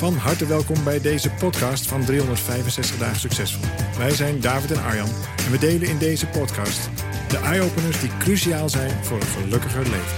Van harte welkom bij deze podcast van 365 Dagen Succesvol. Wij zijn David en Arjan en we delen in deze podcast de eye-openers die cruciaal zijn voor een gelukkiger leven.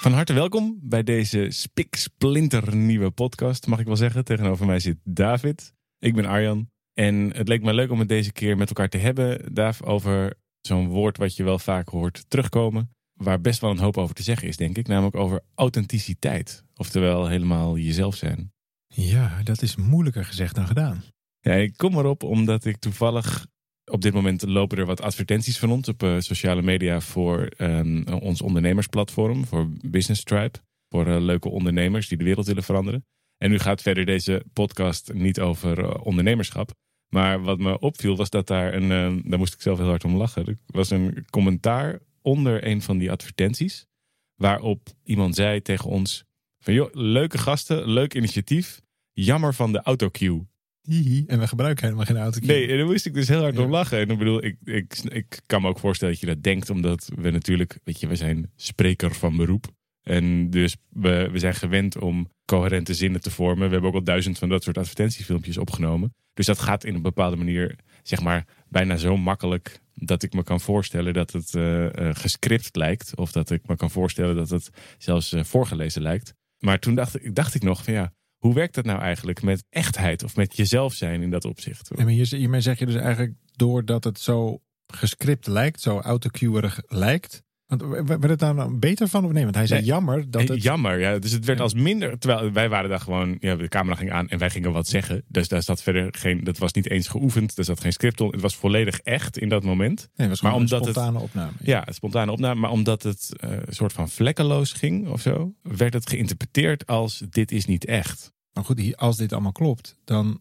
Van harte welkom bij deze spiksplinter nieuwe podcast, mag ik wel zeggen. Tegenover mij zit David. Ik ben Arjan. En het leek me leuk om het deze keer met elkaar te hebben, Dav, over zo'n woord wat je wel vaak hoort terugkomen. Waar best wel een hoop over te zeggen is, denk ik. Namelijk over authenticiteit. Oftewel helemaal jezelf zijn. Ja, dat is moeilijker gezegd dan gedaan. Ja, ik kom erop omdat ik toevallig op dit moment lopen er wat advertenties van ons op uh, sociale media voor um, ons ondernemersplatform, voor Business Tribe. Voor uh, leuke ondernemers die de wereld willen veranderen. En nu gaat verder deze podcast niet over uh, ondernemerschap. Maar wat me opviel was dat daar een, daar moest ik zelf heel hard om lachen. Er was een commentaar onder een van die advertenties. Waarop iemand zei tegen ons: van joh, leuke gasten, leuk initiatief. Jammer van de autocue. Hihi, en we gebruiken helemaal geen autocue. Nee, en daar moest ik dus heel hard ja. om lachen. En ik bedoel, ik, ik, ik kan me ook voorstellen dat je dat denkt, omdat we natuurlijk, weet je, we zijn spreker van beroep. En dus we, we zijn gewend om coherente zinnen te vormen. We hebben ook al duizend van dat soort advertentiefilmpjes opgenomen. Dus dat gaat in een bepaalde manier, zeg maar, bijna zo makkelijk dat ik me kan voorstellen dat het uh, gescript lijkt. Of dat ik me kan voorstellen dat het zelfs uh, voorgelezen lijkt. Maar toen dacht ik, dacht ik nog van ja, hoe werkt dat nou eigenlijk met echtheid of met jezelf zijn in dat opzicht? Ja, maar hier, hiermee zeg je dus eigenlijk doordat het zo gescript lijkt, zo autocuerig lijkt, want werd het daar nou beter van of nee? Want hij zei nee, jammer dat het... Jammer, ja. Dus het werd ja. als minder... Terwijl wij waren daar gewoon... Ja, de camera ging aan en wij gingen wat zeggen. Dus daar zat verder geen... Dat was niet eens geoefend. Er zat geen script op. Het was volledig echt in dat moment. Nee, was maar omdat een spontane het, opname. Ja, een spontane opname. Maar omdat het uh, een soort van vlekkeloos ging of zo... werd het geïnterpreteerd als dit is niet echt. Maar goed, als dit allemaal klopt... dan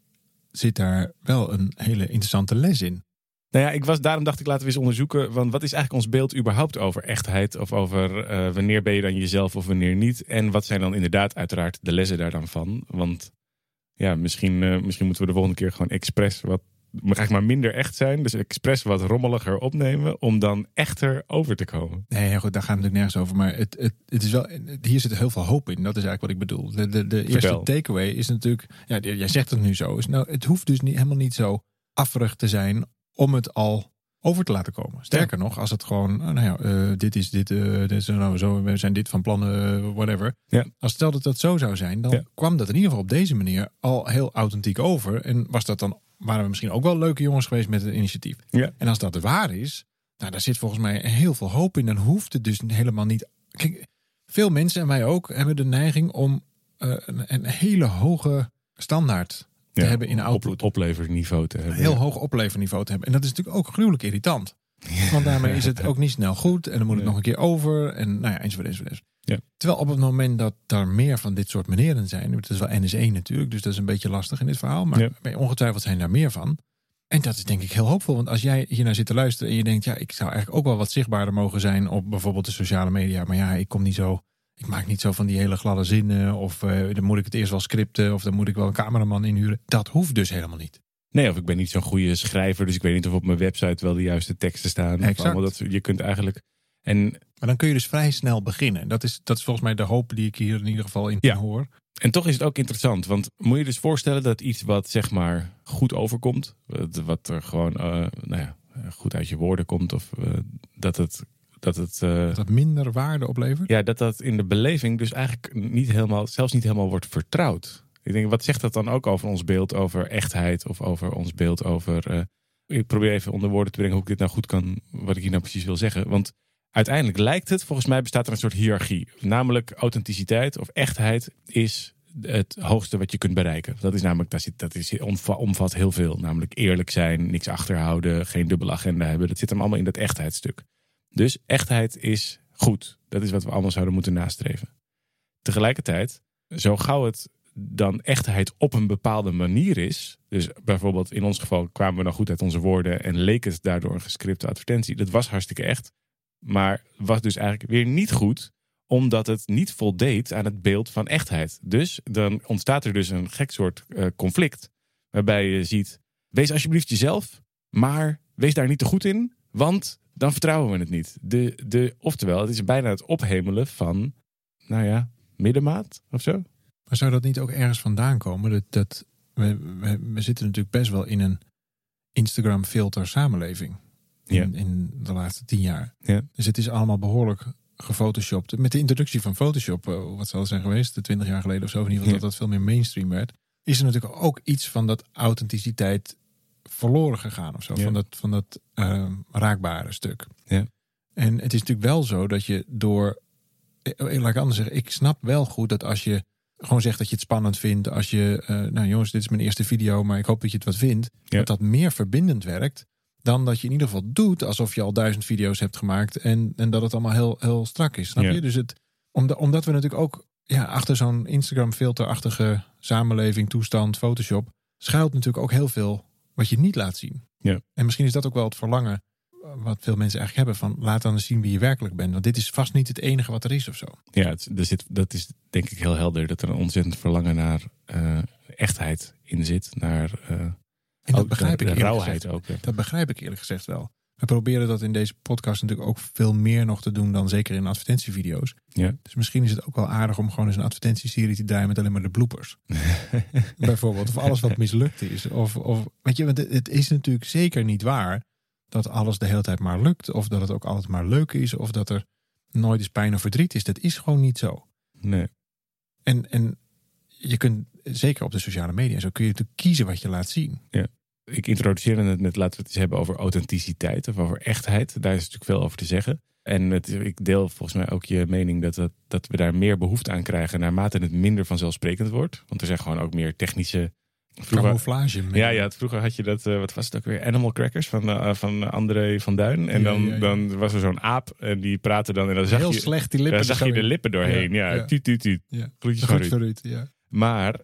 zit daar wel een hele interessante les in. Nou ja, ik was, daarom dacht ik laten we eens onderzoeken. Want wat is eigenlijk ons beeld überhaupt over echtheid? Of over uh, wanneer ben je dan jezelf of wanneer niet? En wat zijn dan inderdaad uiteraard de lessen daar dan van? Want ja, misschien, uh, misschien moeten we de volgende keer gewoon expres wat eigenlijk maar minder echt zijn. Dus expres wat rommeliger opnemen om dan echter over te komen. Nee, goed, daar gaat het natuurlijk nergens over. Maar het, het, het is wel, hier zit heel veel hoop in. Dat is eigenlijk wat ik bedoel. De, de, de eerste takeaway is natuurlijk, ja, jij zegt het nu zo. Is, nou, het hoeft dus niet, helemaal niet zo afferig te zijn om het al over te laten komen. Sterker ja. nog, als het gewoon, nou ja, uh, dit is dit, uh, dit is nou zo, we zijn dit van plannen, uh, whatever. Ja. Als stel dat dat zo zou zijn, dan ja. kwam dat in ieder geval op deze manier al heel authentiek over. En was dat dan, waren we misschien ook wel leuke jongens geweest met het initiatief. Ja. En als dat waar is, nou, daar zit volgens mij heel veel hoop in. Dan hoeft het dus helemaal niet. Kijk, veel mensen en wij ook hebben de neiging om een, een hele hoge standaard te ja, hebben in output. Op, opleverniveau te hebben. Heel ja. hoog opleverniveau te hebben. En dat is natuurlijk ook gruwelijk irritant. Ja. Want daarmee is het ook niet snel goed. En dan moet het nog een keer over. En nou ja, enzovoort, enzovoort. Ja. Terwijl op het moment dat er meer van dit soort meneren zijn. Het is wel NS1 natuurlijk. Dus dat is een beetje lastig in dit verhaal. Maar ongetwijfeld zijn daar meer van. En dat is denk ik heel hoopvol. Want als jij hier naar zit te luisteren en je denkt... ja, ik zou eigenlijk ook wel wat zichtbaarder mogen zijn... op bijvoorbeeld de sociale media. Maar ja, ik kom niet zo... Ik maak niet zo van die hele gladde zinnen. Of uh, dan moet ik het eerst wel scripten. Of dan moet ik wel een cameraman inhuren. Dat hoeft dus helemaal niet. Nee, of ik ben niet zo'n goede schrijver. Dus ik weet niet of op mijn website wel de juiste teksten staan. Exact. Dat, je kunt eigenlijk. En, maar dan kun je dus vrij snel beginnen. Dat is, dat is volgens mij de hoop die ik hier in ieder geval in ja. hoor. En toch is het ook interessant. Want moet je dus voorstellen dat iets wat zeg maar goed overkomt. Wat er gewoon uh, nou ja, goed uit je woorden komt. Of uh, dat het dat het, uh, dat minder waarde oplevert? Ja, dat dat in de beleving dus eigenlijk niet helemaal, zelfs niet helemaal wordt vertrouwd. Ik denk, wat zegt dat dan ook over ons beeld over echtheid of over ons beeld over. Uh, ik probeer even onder woorden te brengen hoe ik dit nou goed kan, wat ik hier nou precies wil zeggen. Want uiteindelijk lijkt het, volgens mij bestaat er een soort hiërarchie. Namelijk authenticiteit of echtheid is het hoogste wat je kunt bereiken. Dat is namelijk, dat, zit, dat is, omvat heel veel. Namelijk eerlijk zijn, niks achterhouden, geen dubbele agenda hebben. Dat zit hem allemaal in dat echtheidsstuk. Dus echtheid is goed. Dat is wat we allemaal zouden moeten nastreven. Tegelijkertijd, zo gauw het dan echtheid op een bepaalde manier is. Dus bijvoorbeeld in ons geval kwamen we dan goed uit onze woorden en leek het daardoor een gescripte advertentie. Dat was hartstikke echt. Maar was dus eigenlijk weer niet goed, omdat het niet voldeed aan het beeld van echtheid. Dus dan ontstaat er dus een gek soort uh, conflict. Waarbij je ziet, wees alsjeblieft jezelf, maar wees daar niet te goed in, want dan vertrouwen we het niet. De, de, oftewel, het is bijna het ophemelen van, nou ja, middenmaat of zo. Maar zou dat niet ook ergens vandaan komen? Dat, dat we, we, zitten natuurlijk best wel in een Instagram filter samenleving. In, in de laatste tien jaar. Ja. Dus het is allemaal behoorlijk gefotoshopt. Met de introductie van Photoshop, eh, wat zal het zijn geweest, twintig jaar geleden of zo, in ieder geval dat dat veel meer mainstream werd, is er natuurlijk ook iets van dat authenticiteit verloren gegaan of zo. Van dat, van dat uh, raakbare stuk. Ja. En het is natuurlijk wel zo dat je door. Eh, laat ik anders zeggen, ik snap wel goed dat als je gewoon zegt dat je het spannend vindt. Als je, uh, nou jongens, dit is mijn eerste video, maar ik hoop dat je het wat vindt. Dat dat meer verbindend werkt dan dat je in ieder geval doet alsof je al duizend video's hebt gemaakt. En, en dat het allemaal heel, heel strak is. Snap je? Dus het, omdat, omdat we natuurlijk ook ja, achter zo'n Instagram filterachtige samenleving, toestand, Photoshop, schuilt natuurlijk ook heel veel wat je niet laat zien. Ja. En misschien is dat ook wel het verlangen wat veel mensen eigenlijk hebben van laat dan eens zien wie je werkelijk bent. Want dit is vast niet het enige wat er is of zo. Ja, het, er zit, dat is denk ik heel helder dat er een ontzettend verlangen naar uh, echtheid in zit. Naar uh, en dat begrijp de, ik ook. Dat begrijp ik eerlijk gezegd wel. We proberen dat in deze podcast natuurlijk ook veel meer nog te doen dan zeker in advertentievideo's. Ja. Dus misschien is het ook wel aardig om gewoon eens een advertentieserie te draaien met alleen maar de bloopers. Bijvoorbeeld. Of alles wat mislukt is. Of, of weet je, want het is natuurlijk zeker niet waar dat alles de hele tijd maar lukt. Of dat het ook altijd maar leuk is. Of dat er nooit eens pijn of verdriet is. Dat is gewoon niet zo. Nee. En, en je kunt, zeker op de sociale media, zo kun je natuurlijk kiezen wat je laat zien. Ja. Ik introduceerde het net, laten we het eens hebben over authenticiteit of over echtheid. Daar is natuurlijk veel over te zeggen. En het, ik deel volgens mij ook je mening dat, dat, dat we daar meer behoefte aan krijgen naarmate het minder vanzelfsprekend wordt. Want er zijn gewoon ook meer technische Vroeger, Camouflage. Ja, ja, vroeger had je dat, uh, wat was het ook weer? Animal Crackers van, uh, van André van Duin. En dan, ja, ja, dan was er zo'n aap en die praatte dan. En dan zag Heel je, slecht die lippen. Dan zag je de lippen doorheen. Ja, tuut, tuut, tuut. Ja. Groetjes Ruud. Ja. Maar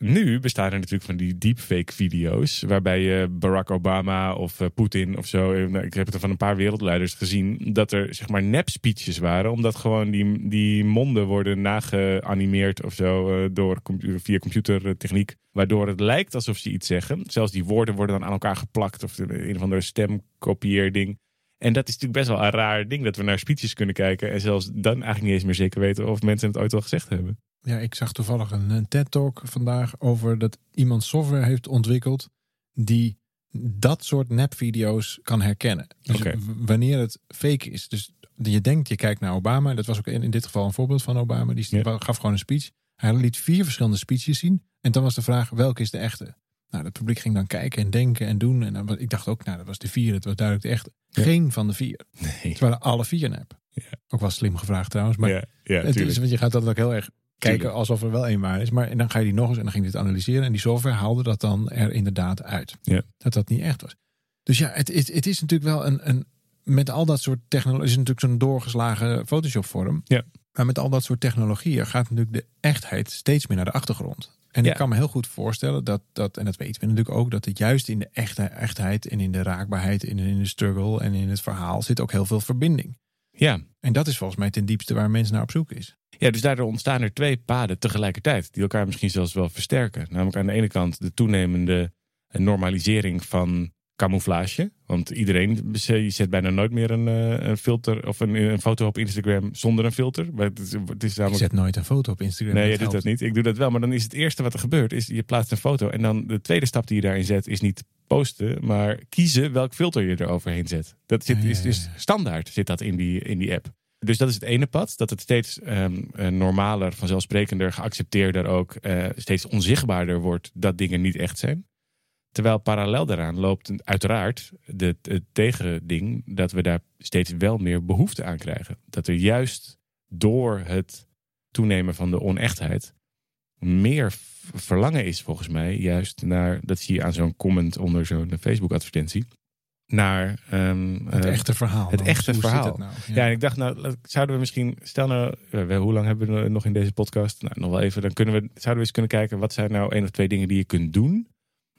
nu bestaan er natuurlijk van die deepfake video's. Waarbij je Barack Obama of uh, Poetin of zo. Ik heb het er van een paar wereldleiders gezien. Dat er zeg maar nep speeches waren. Omdat gewoon die, die monden worden nageanimeerd of zo. Door, via computertechniek. Waardoor het lijkt alsof ze iets zeggen. Zelfs die woorden worden dan aan elkaar geplakt. Of een of andere stemkopieerding. En dat is natuurlijk best wel een raar ding. Dat we naar speeches kunnen kijken. En zelfs dan eigenlijk niet eens meer zeker weten of mensen het ooit al gezegd hebben. Ja, ik zag toevallig een, een TED-talk vandaag over dat iemand software heeft ontwikkeld die dat soort nepvideo's kan herkennen. Dus wanneer het fake is. Dus je denkt, je kijkt naar Obama. Dat was ook in, in dit geval een voorbeeld van Obama. Die Ja. gaf gewoon een speech. Hij liet vier verschillende speeches zien. En dan was de vraag, welke is de echte? Nou, het publiek ging dan kijken en denken en doen. En dan, ik dacht ook, nou, dat was de vier. Het was duidelijk de echte. Ja. Geen van de vier. Nee. Het waren alle vier nep. Ja. Ook wel slim gevraagd trouwens. Maar ja, ja, het is, want je gaat dat ook heel erg kijken alsof er wel één waar is. Maar en dan ga je die nog eens en dan ging je dit analyseren. En die software haalde dat dan er inderdaad uit. Ja. Dat dat niet echt was. Dus ja, het, het, het is natuurlijk wel een, een. Met al dat soort technologie. is het natuurlijk zo'n doorgeslagen Photoshop vorm. Ja. Maar met al dat soort technologieën gaat natuurlijk de echtheid steeds meer naar de achtergrond. En Ja. ik kan me heel goed voorstellen dat, dat, en dat weten we natuurlijk ook, dat het juist in de echte, echtheid en in de raakbaarheid, en in de struggle en in het verhaal zit ook heel veel verbinding. Ja. En dat is volgens mij ten diepste waar mensen naar op zoek is. Ja, dus daardoor ontstaan er twee paden tegelijkertijd. Die elkaar misschien zelfs wel versterken. Namelijk aan de ene kant de toenemende normalisering van camouflage. Want iedereen je zet bijna nooit meer een, eh, een filter of een, een foto op Instagram zonder een filter. Maar het is, het is namelijk zet nooit een foto op Instagram. Nee, je doet dat niet. Ik doe dat wel. Maar dan is het eerste wat er gebeurt, is je plaatst een foto. En dan de tweede stap die je daarin zet, is niet posten, maar kiezen welk filter je eroverheen zet. Dat zit, Ja, ja, is dus standaard zit dat in die, in die app. Dus dat is het ene pad. Dat het steeds ehm, eh, normaler, vanzelfsprekender, geaccepteerder ook, eh, steeds onzichtbaarder wordt dat dingen niet echt zijn. Terwijl parallel daaraan loopt uiteraard de, het tegending dat we daar steeds wel meer behoefte aan krijgen. Dat er juist door het toenemen van de onechtheid meer verlangen is volgens mij juist naar, dat zie je aan zo'n comment onder zo'n Facebook advertentie, naar um, het echte verhaal. Het echte verhaal. Het nou? ja. en ik dacht, nou, zouden we misschien, stel nou, hoe lang hebben we nog in deze podcast? Nou, nog wel even. Dan kunnen we, zouden we eens kunnen kijken, wat zijn nou één of twee dingen die je kunt doen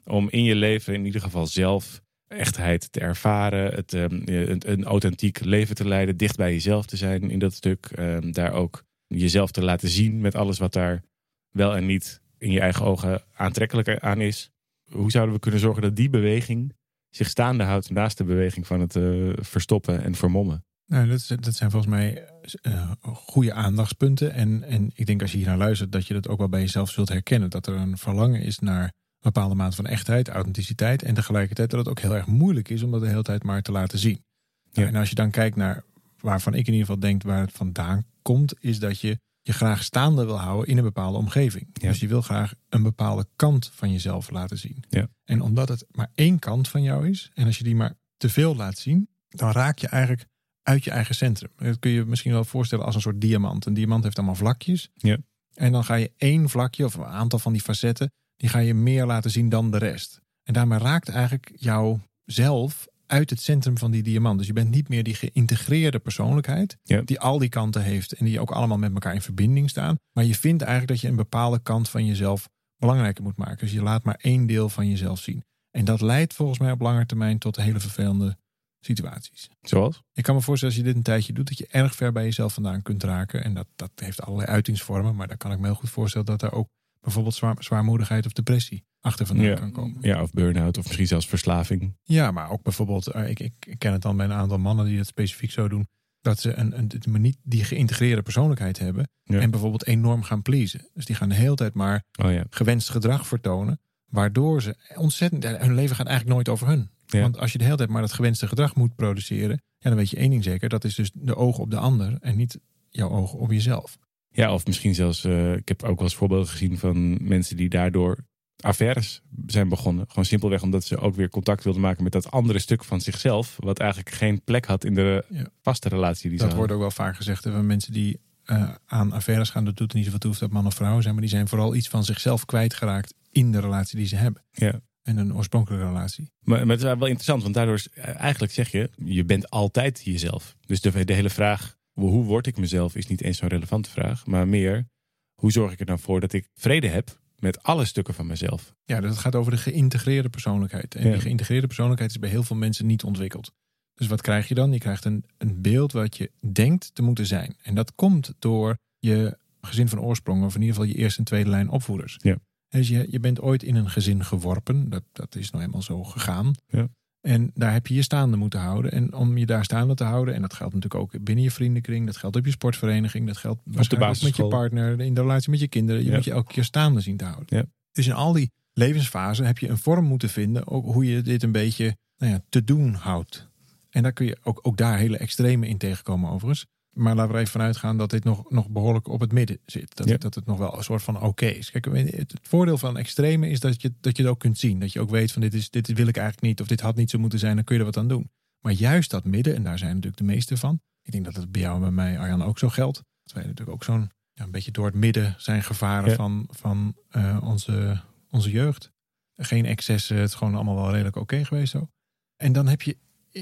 om in je leven in ieder geval zelf echtheid te ervaren, het, um, een, authentiek leven te leiden, dicht bij jezelf te zijn in dat stuk, um, daar ook jezelf te laten zien met alles wat daar wel en niet in je eigen ogen aantrekkelijk aan is. Hoe zouden we kunnen zorgen dat die beweging zich staande houdt naast de beweging van het uh, verstoppen en vermommen? Nou, dat, dat zijn volgens mij uh, goede aandachtspunten. En, en ik denk als je hier naar luistert, dat je dat ook wel bij jezelf zult herkennen. Dat er een verlangen is naar een bepaalde mate van echtheid, authenticiteit. En tegelijkertijd dat het ook heel erg moeilijk is om dat de hele tijd maar te laten zien. Ja. En als je dan kijkt naar waarvan ik in ieder geval denk waar het vandaan komt, is dat je je graag staande wil houden in een bepaalde omgeving. Dus je wil graag een bepaalde kant van jezelf laten zien. Ja. En omdat het maar één kant van jou is, en als je die maar te veel laat zien, dan raak je eigenlijk uit je eigen centrum. Dat kun je misschien wel voorstellen als een soort diamant. Een diamant heeft allemaal vlakjes. Ja. En dan ga je één vlakje of een aantal van die facetten, die ga je meer laten zien dan de rest. En daarmee raakt eigenlijk jouw zelf uit het centrum van die diamant. Dus je bent niet meer die geïntegreerde persoonlijkheid. Die al die kanten heeft en die ook allemaal met elkaar in verbinding staan. Maar je vindt eigenlijk dat je een bepaalde kant van jezelf belangrijker moet maken. Dus je laat maar één deel van jezelf zien. En dat leidt volgens mij op lange termijn tot hele vervelende situaties. Zoals? Ik kan me voorstellen als je dit een tijdje doet, dat je erg ver bij jezelf vandaan kunt raken. En dat, dat heeft allerlei uitingsvormen. Maar dan kan ik me heel goed voorstellen dat er ook bijvoorbeeld zwaar, zwaarmoedigheid of depressie achter vandaan ja, kan komen. Ja, of burn-out of misschien zelfs verslaving. Ja, maar ook bijvoorbeeld, eh, ik, ik ken het dan bij een aantal mannen die het specifiek zo doen, dat ze een, een, niet die geïntegreerde persoonlijkheid hebben en bijvoorbeeld enorm gaan pleasen. Dus die gaan de hele tijd maar oh, ja. gewenst gedrag vertonen, waardoor ze ontzettend, hun leven gaat eigenlijk nooit over hun. Want als je de hele tijd maar dat gewenste gedrag moet produceren, ja, dan weet je één ding zeker, dat is dus de ogen op de ander en niet jouw ogen op jezelf. Ja, of misschien zelfs, uh, ik heb ook wel eens voorbeelden gezien van mensen die daardoor affaires zijn begonnen. Gewoon simpelweg omdat ze ook weer contact wilden maken met dat andere stuk van zichzelf. Wat eigenlijk geen plek had in de vaste relatie die dat ze wordt ook wel vaak gezegd. Van mensen die uh, aan affaires gaan, dat doet er niet zoveel toe of dat man of vrouw zijn. Maar die zijn vooral iets van zichzelf kwijtgeraakt in de relatie die ze hebben. Ja. En een oorspronkelijke relatie. Maar, maar het is wel interessant, want daardoor is, eh, eigenlijk zeg je, je bent altijd jezelf. Dus de, de hele vraag, hoe word ik mezelf, is niet eens zo'n relevante vraag. Maar meer, hoe zorg ik er dan voor dat ik vrede heb met alle stukken van mezelf. Ja, dat gaat over de geïntegreerde persoonlijkheid. En die geïntegreerde persoonlijkheid is bij heel veel mensen niet ontwikkeld. Dus wat krijg je dan? Je krijgt een, een beeld wat je denkt te moeten zijn. En dat komt door je gezin van oorsprong, of in ieder geval je eerste en tweede lijn opvoeders. Ja. Dus je, je bent ooit in een gezin geworpen. Dat, dat is nou helemaal zo gegaan. Ja. En daar heb je je staande moeten houden. En om je daar staande te houden, en dat geldt natuurlijk ook binnen je vriendenkring, dat geldt op je sportvereniging, dat geldt op de basis met je partner, in de relatie met je kinderen. Je moet je elke keer staande zien te houden. Ja. Dus in al die levensfasen heb je een vorm moeten vinden, ook hoe je dit een beetje nou ja, te doen houdt. En daar kun je ook, ook daar hele extreme in tegenkomen overigens. Maar laten we er even vanuit gaan dat dit nog, nog behoorlijk op het midden zit. Dat, dat het nog wel een soort van oké is. Kijk, het, voordeel van extreme is dat je, dat je het ook kunt zien. Dat je ook weet van dit, is, dit wil ik eigenlijk niet. Of dit had niet zo moeten zijn. Dan kun je er wat aan doen. Maar juist dat midden, en daar zijn natuurlijk de meeste van. Ik denk dat het bij jou en bij mij, Arjan, ook zo geldt. Dat wij natuurlijk ook zo'n ja, een beetje door het midden zijn gevaren van, van uh, onze, onze jeugd. Geen excessen, het is gewoon allemaal wel redelijk oké geweest zo. En dan heb je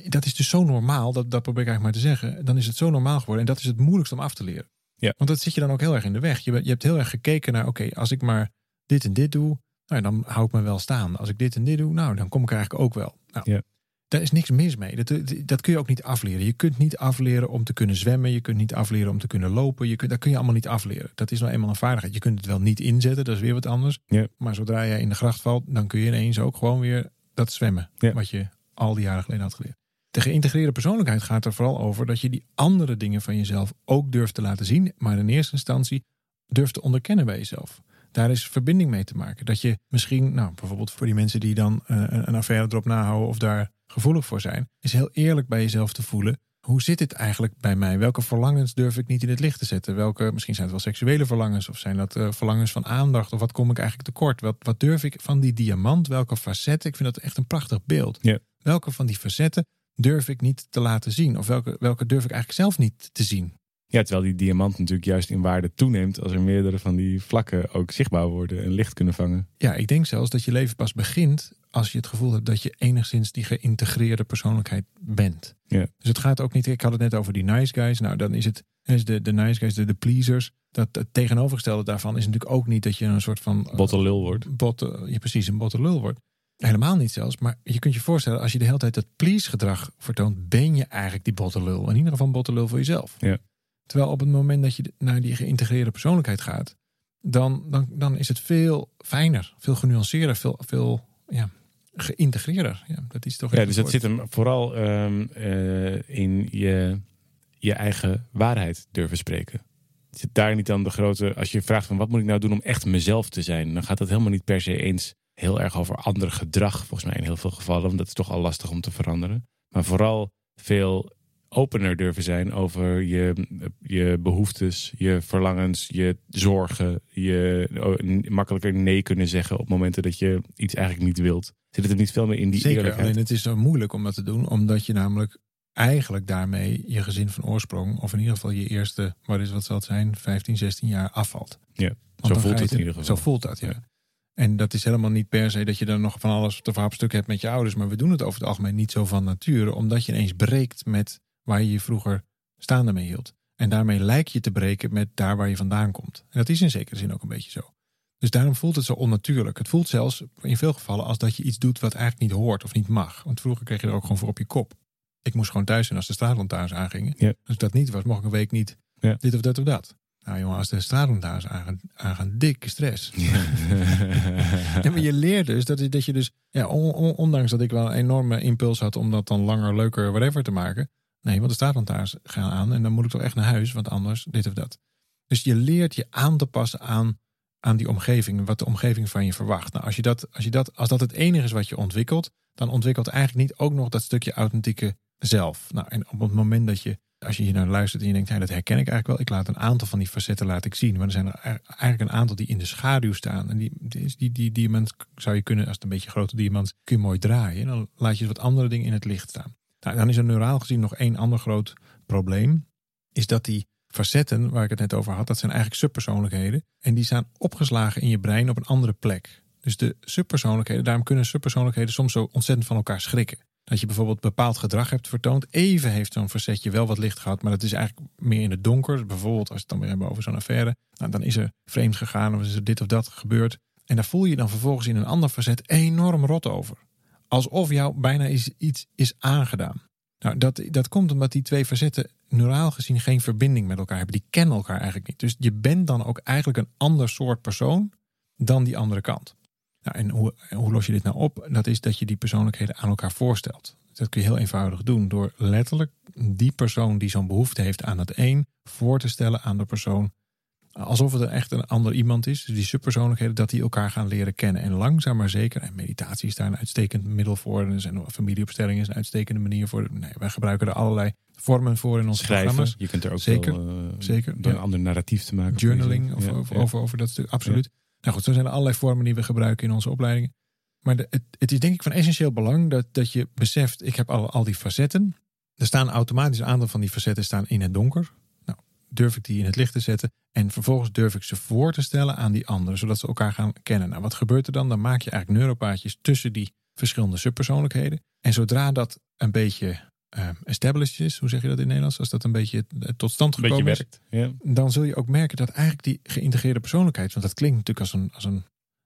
dat is dus zo normaal, dat, dat probeer ik eigenlijk maar te zeggen. Dan is het zo normaal geworden. En dat is het moeilijkst om af te leren. Ja. Want dat zit je dan ook heel erg in de weg. Je, je hebt heel erg gekeken naar, oké, als ik maar dit en dit doe, nou, dan hou ik me wel staan. Als ik dit en dit doe, nou, dan kom ik eigenlijk ook wel. Nou, ja. Daar is niks mis mee. Dat, dat kun je ook niet afleren. Je kunt niet afleren om te kunnen zwemmen. Je kunt niet afleren om te kunnen lopen. Je kunt, dat kun je allemaal niet afleren. Dat is nou eenmaal een vaardigheid. Je kunt het wel niet inzetten, dat is weer wat anders. Ja. Maar zodra jij in de gracht valt, dan kun je ineens ook gewoon weer dat zwemmen. Ja. Wat je al die jaren geleden had geleerd. De geïntegreerde persoonlijkheid gaat er vooral over dat je die andere dingen van jezelf ook durft te laten zien, maar in eerste instantie durft te onderkennen bij jezelf. Daar is verbinding mee te maken. Dat je misschien, nou bijvoorbeeld voor die mensen die dan uh, een affaire erop nahouden of daar gevoelig voor zijn, is heel eerlijk bij jezelf te voelen. Hoe zit het eigenlijk bij mij? Welke verlangens durf ik niet in het licht te zetten? Welke, misschien zijn het wel seksuele verlangens of zijn dat uh, verlangens van aandacht? Of wat kom ik eigenlijk tekort? Wat, wat durf ik van die diamant? Welke facetten? Ik vind dat echt een prachtig beeld. Ja. Welke van die facetten durf ik niet te laten zien? Of welke, welke durf ik eigenlijk zelf niet te zien? Ja, terwijl die diamant natuurlijk juist in waarde toeneemt als er meerdere van die vlakken ook zichtbaar worden en licht kunnen vangen. Ja, ik denk zelfs dat je leven pas begint als je het gevoel hebt dat je enigszins die geïntegreerde persoonlijkheid bent. Ja. Dus het gaat ook niet, ik had het net over die nice guys. Nou, dan is het is de, de nice guys, de, de pleasers. Dat het tegenovergestelde daarvan is natuurlijk ook niet dat je een soort van. Botte lul wordt. Botte, ja, precies, een botte lul wordt. Helemaal niet zelfs. Maar je kunt je voorstellen, als je de hele tijd dat please gedrag vertoont, ben je eigenlijk die botte lul. In ieder geval een botte lul voor jezelf. Ja. Terwijl op het moment dat je naar die geïntegreerde persoonlijkheid gaat, dan, dan, dan is het veel fijner, veel genuanceerder, veel, veel ja, geïntegreerder. Ja, dat is toch Ja, dus het zit hem vooral um, uh, in je, je eigen waarheid durven spreken. Zit daar niet dan de grote. Als je vraagt van wat moet ik nou doen om echt mezelf te zijn, dan gaat dat helemaal niet per se eens heel erg over ander gedrag, volgens mij in heel veel gevallen, want dat is toch al lastig om te veranderen. Maar vooral veel opener durven zijn over je, je behoeftes, je verlangens, je zorgen, je makkelijker nee kunnen zeggen op momenten dat je iets eigenlijk niet wilt. Zit het er niet veel meer in die Zeker, eerlijkheid? alleen het is zo moeilijk om dat te doen, omdat je namelijk eigenlijk daarmee je gezin van oorsprong, of in ieder geval je eerste, wat is wat zal het zijn, 15, 16 jaar afvalt. Ja, zo voelt het in ieder geval. Zo voelt dat, ja. ja. En dat is helemaal niet per se dat je dan nog van alles te verhapstuk hebt met je ouders. Maar we doen het over het algemeen niet zo van nature. Omdat je ineens breekt met waar je je vroeger staande mee hield. En daarmee lijkt je te breken met daar waar je vandaan komt. En dat is in zekere zin ook een beetje zo. Dus daarom voelt het zo onnatuurlijk. Het voelt zelfs in veel gevallen als dat je iets doet wat eigenlijk niet hoort of niet mag. Want vroeger kreeg je er ook gewoon voor op je kop. Ik moest gewoon thuis zijn als de straatlantaarns aangingen. Ja. Als dat niet was, mocht ik een week niet ja. dit of dat of dat. Nou jongen, als de straatlantaarns aangaan, aangaan dikke stress. Ja. ja, maar je leert dus dat, dat je dus, ja, on, on, ondanks dat ik wel een enorme impuls had om dat dan langer, leuker, whatever te maken. Nee, want de straatlantaarns gaan aan en dan moet ik toch echt naar huis, want anders dit of dat. Dus je leert je aan te passen aan, aan die omgeving, wat de omgeving van je verwacht. Nou, als, je dat, als, je dat, als dat het enige is wat je ontwikkelt, dan ontwikkelt eigenlijk niet ook nog dat stukje authentieke zelf. Nou, en op het moment dat je, als je hier naar luistert en je denkt, ja, dat herken ik eigenlijk wel. Ik laat een aantal van die facetten laat ik zien. Maar er zijn er eigenlijk een aantal die in de schaduw staan. En die, die, die, diamant zou je kunnen, als het een beetje grote diamant, kun je mooi draaien. Dan laat je wat andere dingen in het licht staan. Nou, dan is er neuraal gezien nog één ander groot probleem. Is dat die facetten waar ik het net over had, dat zijn eigenlijk subpersoonlijkheden. En die staan opgeslagen in je brein op een andere plek. Dus de subpersoonlijkheden, daarom kunnen subpersoonlijkheden soms zo ontzettend van elkaar schrikken. Dat je bijvoorbeeld bepaald gedrag hebt vertoond. Even heeft zo'n facetje wel wat licht gehad, maar dat is eigenlijk meer in het donker. Bijvoorbeeld als we het dan weer hebben over zo'n affaire. Nou, dan is er vreemd gegaan of is er dit of dat gebeurd. En daar voel je dan vervolgens in een ander facet enorm rot over. Alsof jou bijna iets, iets is aangedaan. Nou, dat, dat komt omdat die twee facetten neuraal gezien geen verbinding met elkaar hebben. Die kennen elkaar eigenlijk niet. Dus je bent dan ook eigenlijk een ander soort persoon dan die andere kant. Nou, en hoe, hoe los je dit nou op? Dat is dat je die persoonlijkheden aan elkaar voorstelt. Dat kun je heel eenvoudig doen door letterlijk die persoon die zo'n behoefte heeft aan het een voor te stellen aan de persoon. Alsof het echt een ander iemand is. Dus die subpersoonlijkheden, dat die elkaar gaan leren kennen. En langzaam maar zeker, en meditatie is daar een uitstekend middel voor. En zijn familieopstelling is een uitstekende manier voor. Nee, wij gebruiken er allerlei vormen voor in onze Schrijven. programma's. Je kunt er ook Zeker, wel, uh, zeker, door ja. een ander narratief te maken. Journaling of Ja, over, ja. Over, over dat stuk, absoluut. Nou goed, zo zijn er allerlei vormen die we gebruiken in onze opleidingen. Maar het, het is denk ik van essentieel belang dat, dat je beseft, ik heb al, al die facetten. Er staan automatisch een aantal van die facetten staan in het donker. Nou, durf ik die in het licht te zetten. En vervolgens durf ik ze voor te stellen aan die anderen, zodat ze elkaar gaan kennen. Nou, wat gebeurt er dan? Dan maak je eigenlijk neuropaadjes tussen die verschillende subpersoonlijkheden. En zodra dat een beetje eh, established is, hoe zeg je dat in Nederlands? Als dat een beetje tot stand beetje gekomen is werkt. Ja. dan zul je ook merken dat eigenlijk die geïntegreerde persoonlijkheid, want dat klinkt natuurlijk als een, als een,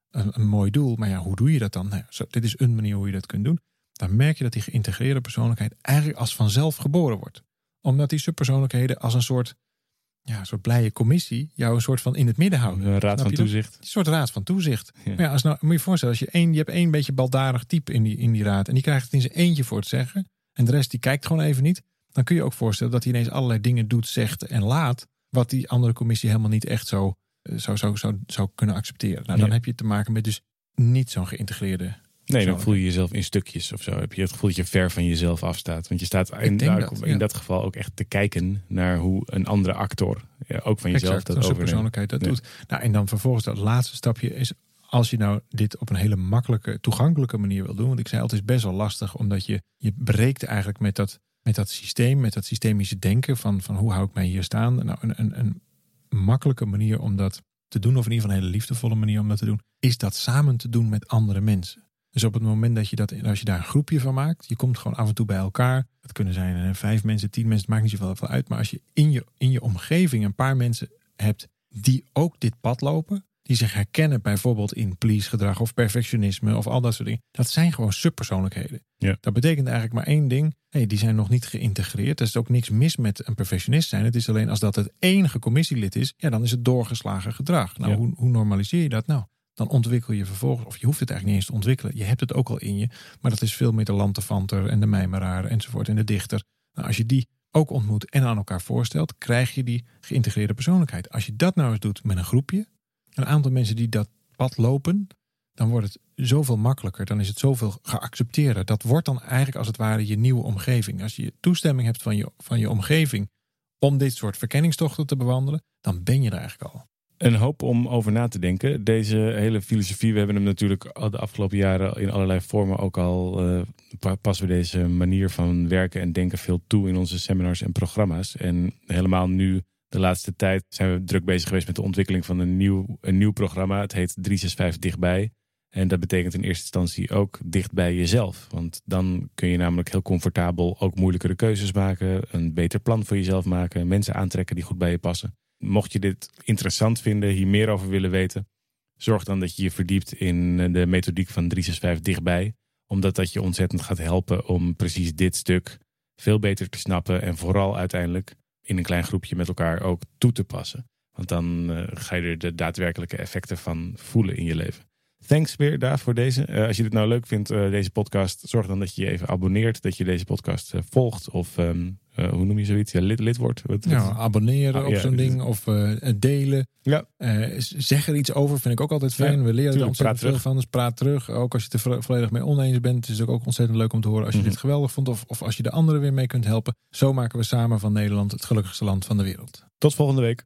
een, een mooi doel, maar ja, hoe doe je dat dan? Nou, zo, dit is een manier hoe je dat kunt doen. Dan merk je dat die geïntegreerde persoonlijkheid eigenlijk als vanzelf geboren wordt. Omdat die subpersoonlijkheden als een soort, ja, een soort blije commissie jou een soort van in het midden houden. Een raad van toezicht. Een soort raad van toezicht. Ja. Maar ja, als nou, moet je je voorstellen, als je één, je hebt één beetje baldadig type in die, in die raad en die krijgt het in zijn eentje voor het zeggen en de rest die kijkt gewoon even niet, dan kun je ook voorstellen dat hij ineens allerlei dingen doet, zegt en laat, wat die andere commissie helemaal niet echt zo eh, zou, zou, zou, zou kunnen accepteren. Nou, dan Ja. heb je te maken met dus niet zo'n geïntegreerde. Nee, dan voel je jezelf in stukjes of zo. Heb je het gevoel dat je ver van jezelf afstaat. Want je staat in, dat, in ja. dat geval ook echt te kijken naar hoe een andere actor, ja, ook van jezelf, Exact, dat overneemt. persoonlijkheid dat Ja. doet. Nou, en dan vervolgens dat laatste stapje is, als je nou dit op een hele makkelijke, toegankelijke manier wil doen. Want ik zei altijd, het is best wel lastig, omdat je, je breekt eigenlijk met dat met dat systeem, met dat systemische denken van, van hoe hou ik mij hier staan. Nou, een, een, een makkelijke manier om dat te doen, of in ieder geval een hele liefdevolle manier om dat te doen, is dat samen te doen met andere mensen. Dus op het moment dat je, dat, als je daar een groepje van maakt, je komt gewoon af en toe bij elkaar. Het kunnen zijn eh, vijf mensen, tien mensen, het maakt niet zoveel uit. Maar als je in je, in je omgeving een paar mensen hebt die ook dit pad lopen, die zich herkennen bijvoorbeeld in please gedrag of perfectionisme of al dat soort dingen. Dat zijn gewoon subpersoonlijkheden. Ja. Dat betekent eigenlijk maar één ding. Hey, die zijn nog niet geïntegreerd. Er is ook niks mis met een perfectionist zijn. Het is alleen als dat het enige commissielid is, ja, dan is het doorgeslagen gedrag. Nou, Ja. hoe, hoe normaliseer je dat? Nou, dan ontwikkel je vervolgens, of je hoeft het eigenlijk niet eens te ontwikkelen. Je hebt het ook al in je, maar dat is veel meer de lantefanter en de mijmeraar enzovoort en de dichter. Nou, als je die ook ontmoet en aan elkaar voorstelt, krijg je die geïntegreerde persoonlijkheid. Als je dat nou eens doet met een groepje, een aantal mensen die dat pad lopen, dan wordt het zoveel makkelijker. Dan is het zoveel geaccepteerder. Dat wordt dan eigenlijk als het ware je nieuwe omgeving. Als je toestemming hebt van je, van je omgeving om dit soort verkenningstochten te bewandelen, dan ben je er eigenlijk al. Een hoop om over na te denken. Deze hele filosofie, we hebben hem natuurlijk de afgelopen jaren in allerlei vormen ook al. eh, pa- passen we deze manier van werken en denken veel toe in onze seminars en programma's. En helemaal nu, de laatste tijd, zijn we druk bezig geweest met de ontwikkeling van een nieuw, een nieuw programma. Het heet 365 Dichtbij. En dat betekent in eerste instantie ook dicht bij jezelf. Want dan kun je namelijk heel comfortabel ook moeilijkere keuzes maken. Een beter plan voor jezelf maken. Mensen aantrekken die goed bij je passen. Mocht je dit interessant vinden, hier meer over willen weten, zorg dan dat je je verdiept in eh, de methodiek van 365 dichtbij. Omdat dat je ontzettend gaat helpen om precies dit stuk veel beter te snappen en vooral uiteindelijk in een klein groepje met elkaar ook toe te passen. Want dan eh, ga je er de daadwerkelijke effecten van voelen in je leven. Thanks weer daar voor deze. Eh, als je dit nou leuk vindt, eh, deze podcast, zorg dan dat je je even abonneert. Dat je deze podcast volgt of ehm, eh, hoe noem je zoiets? Ja, lid, lid wordt. Wat, Ja, abonneren Oh, op ja, zo'n ding of eh, delen. Ja. Eh, zeg er iets over, vind ik ook altijd fijn. We leren er ontzettend veel van, dus praat terug. Ook als je het er vo- volledig mee oneens bent, is het ook ontzettend leuk om te horen als je Mhm. dit geweldig vond. Of, of als je de anderen weer mee kunt helpen. Zo maken we samen van Nederland het gelukkigste land van de wereld. Tot volgende week.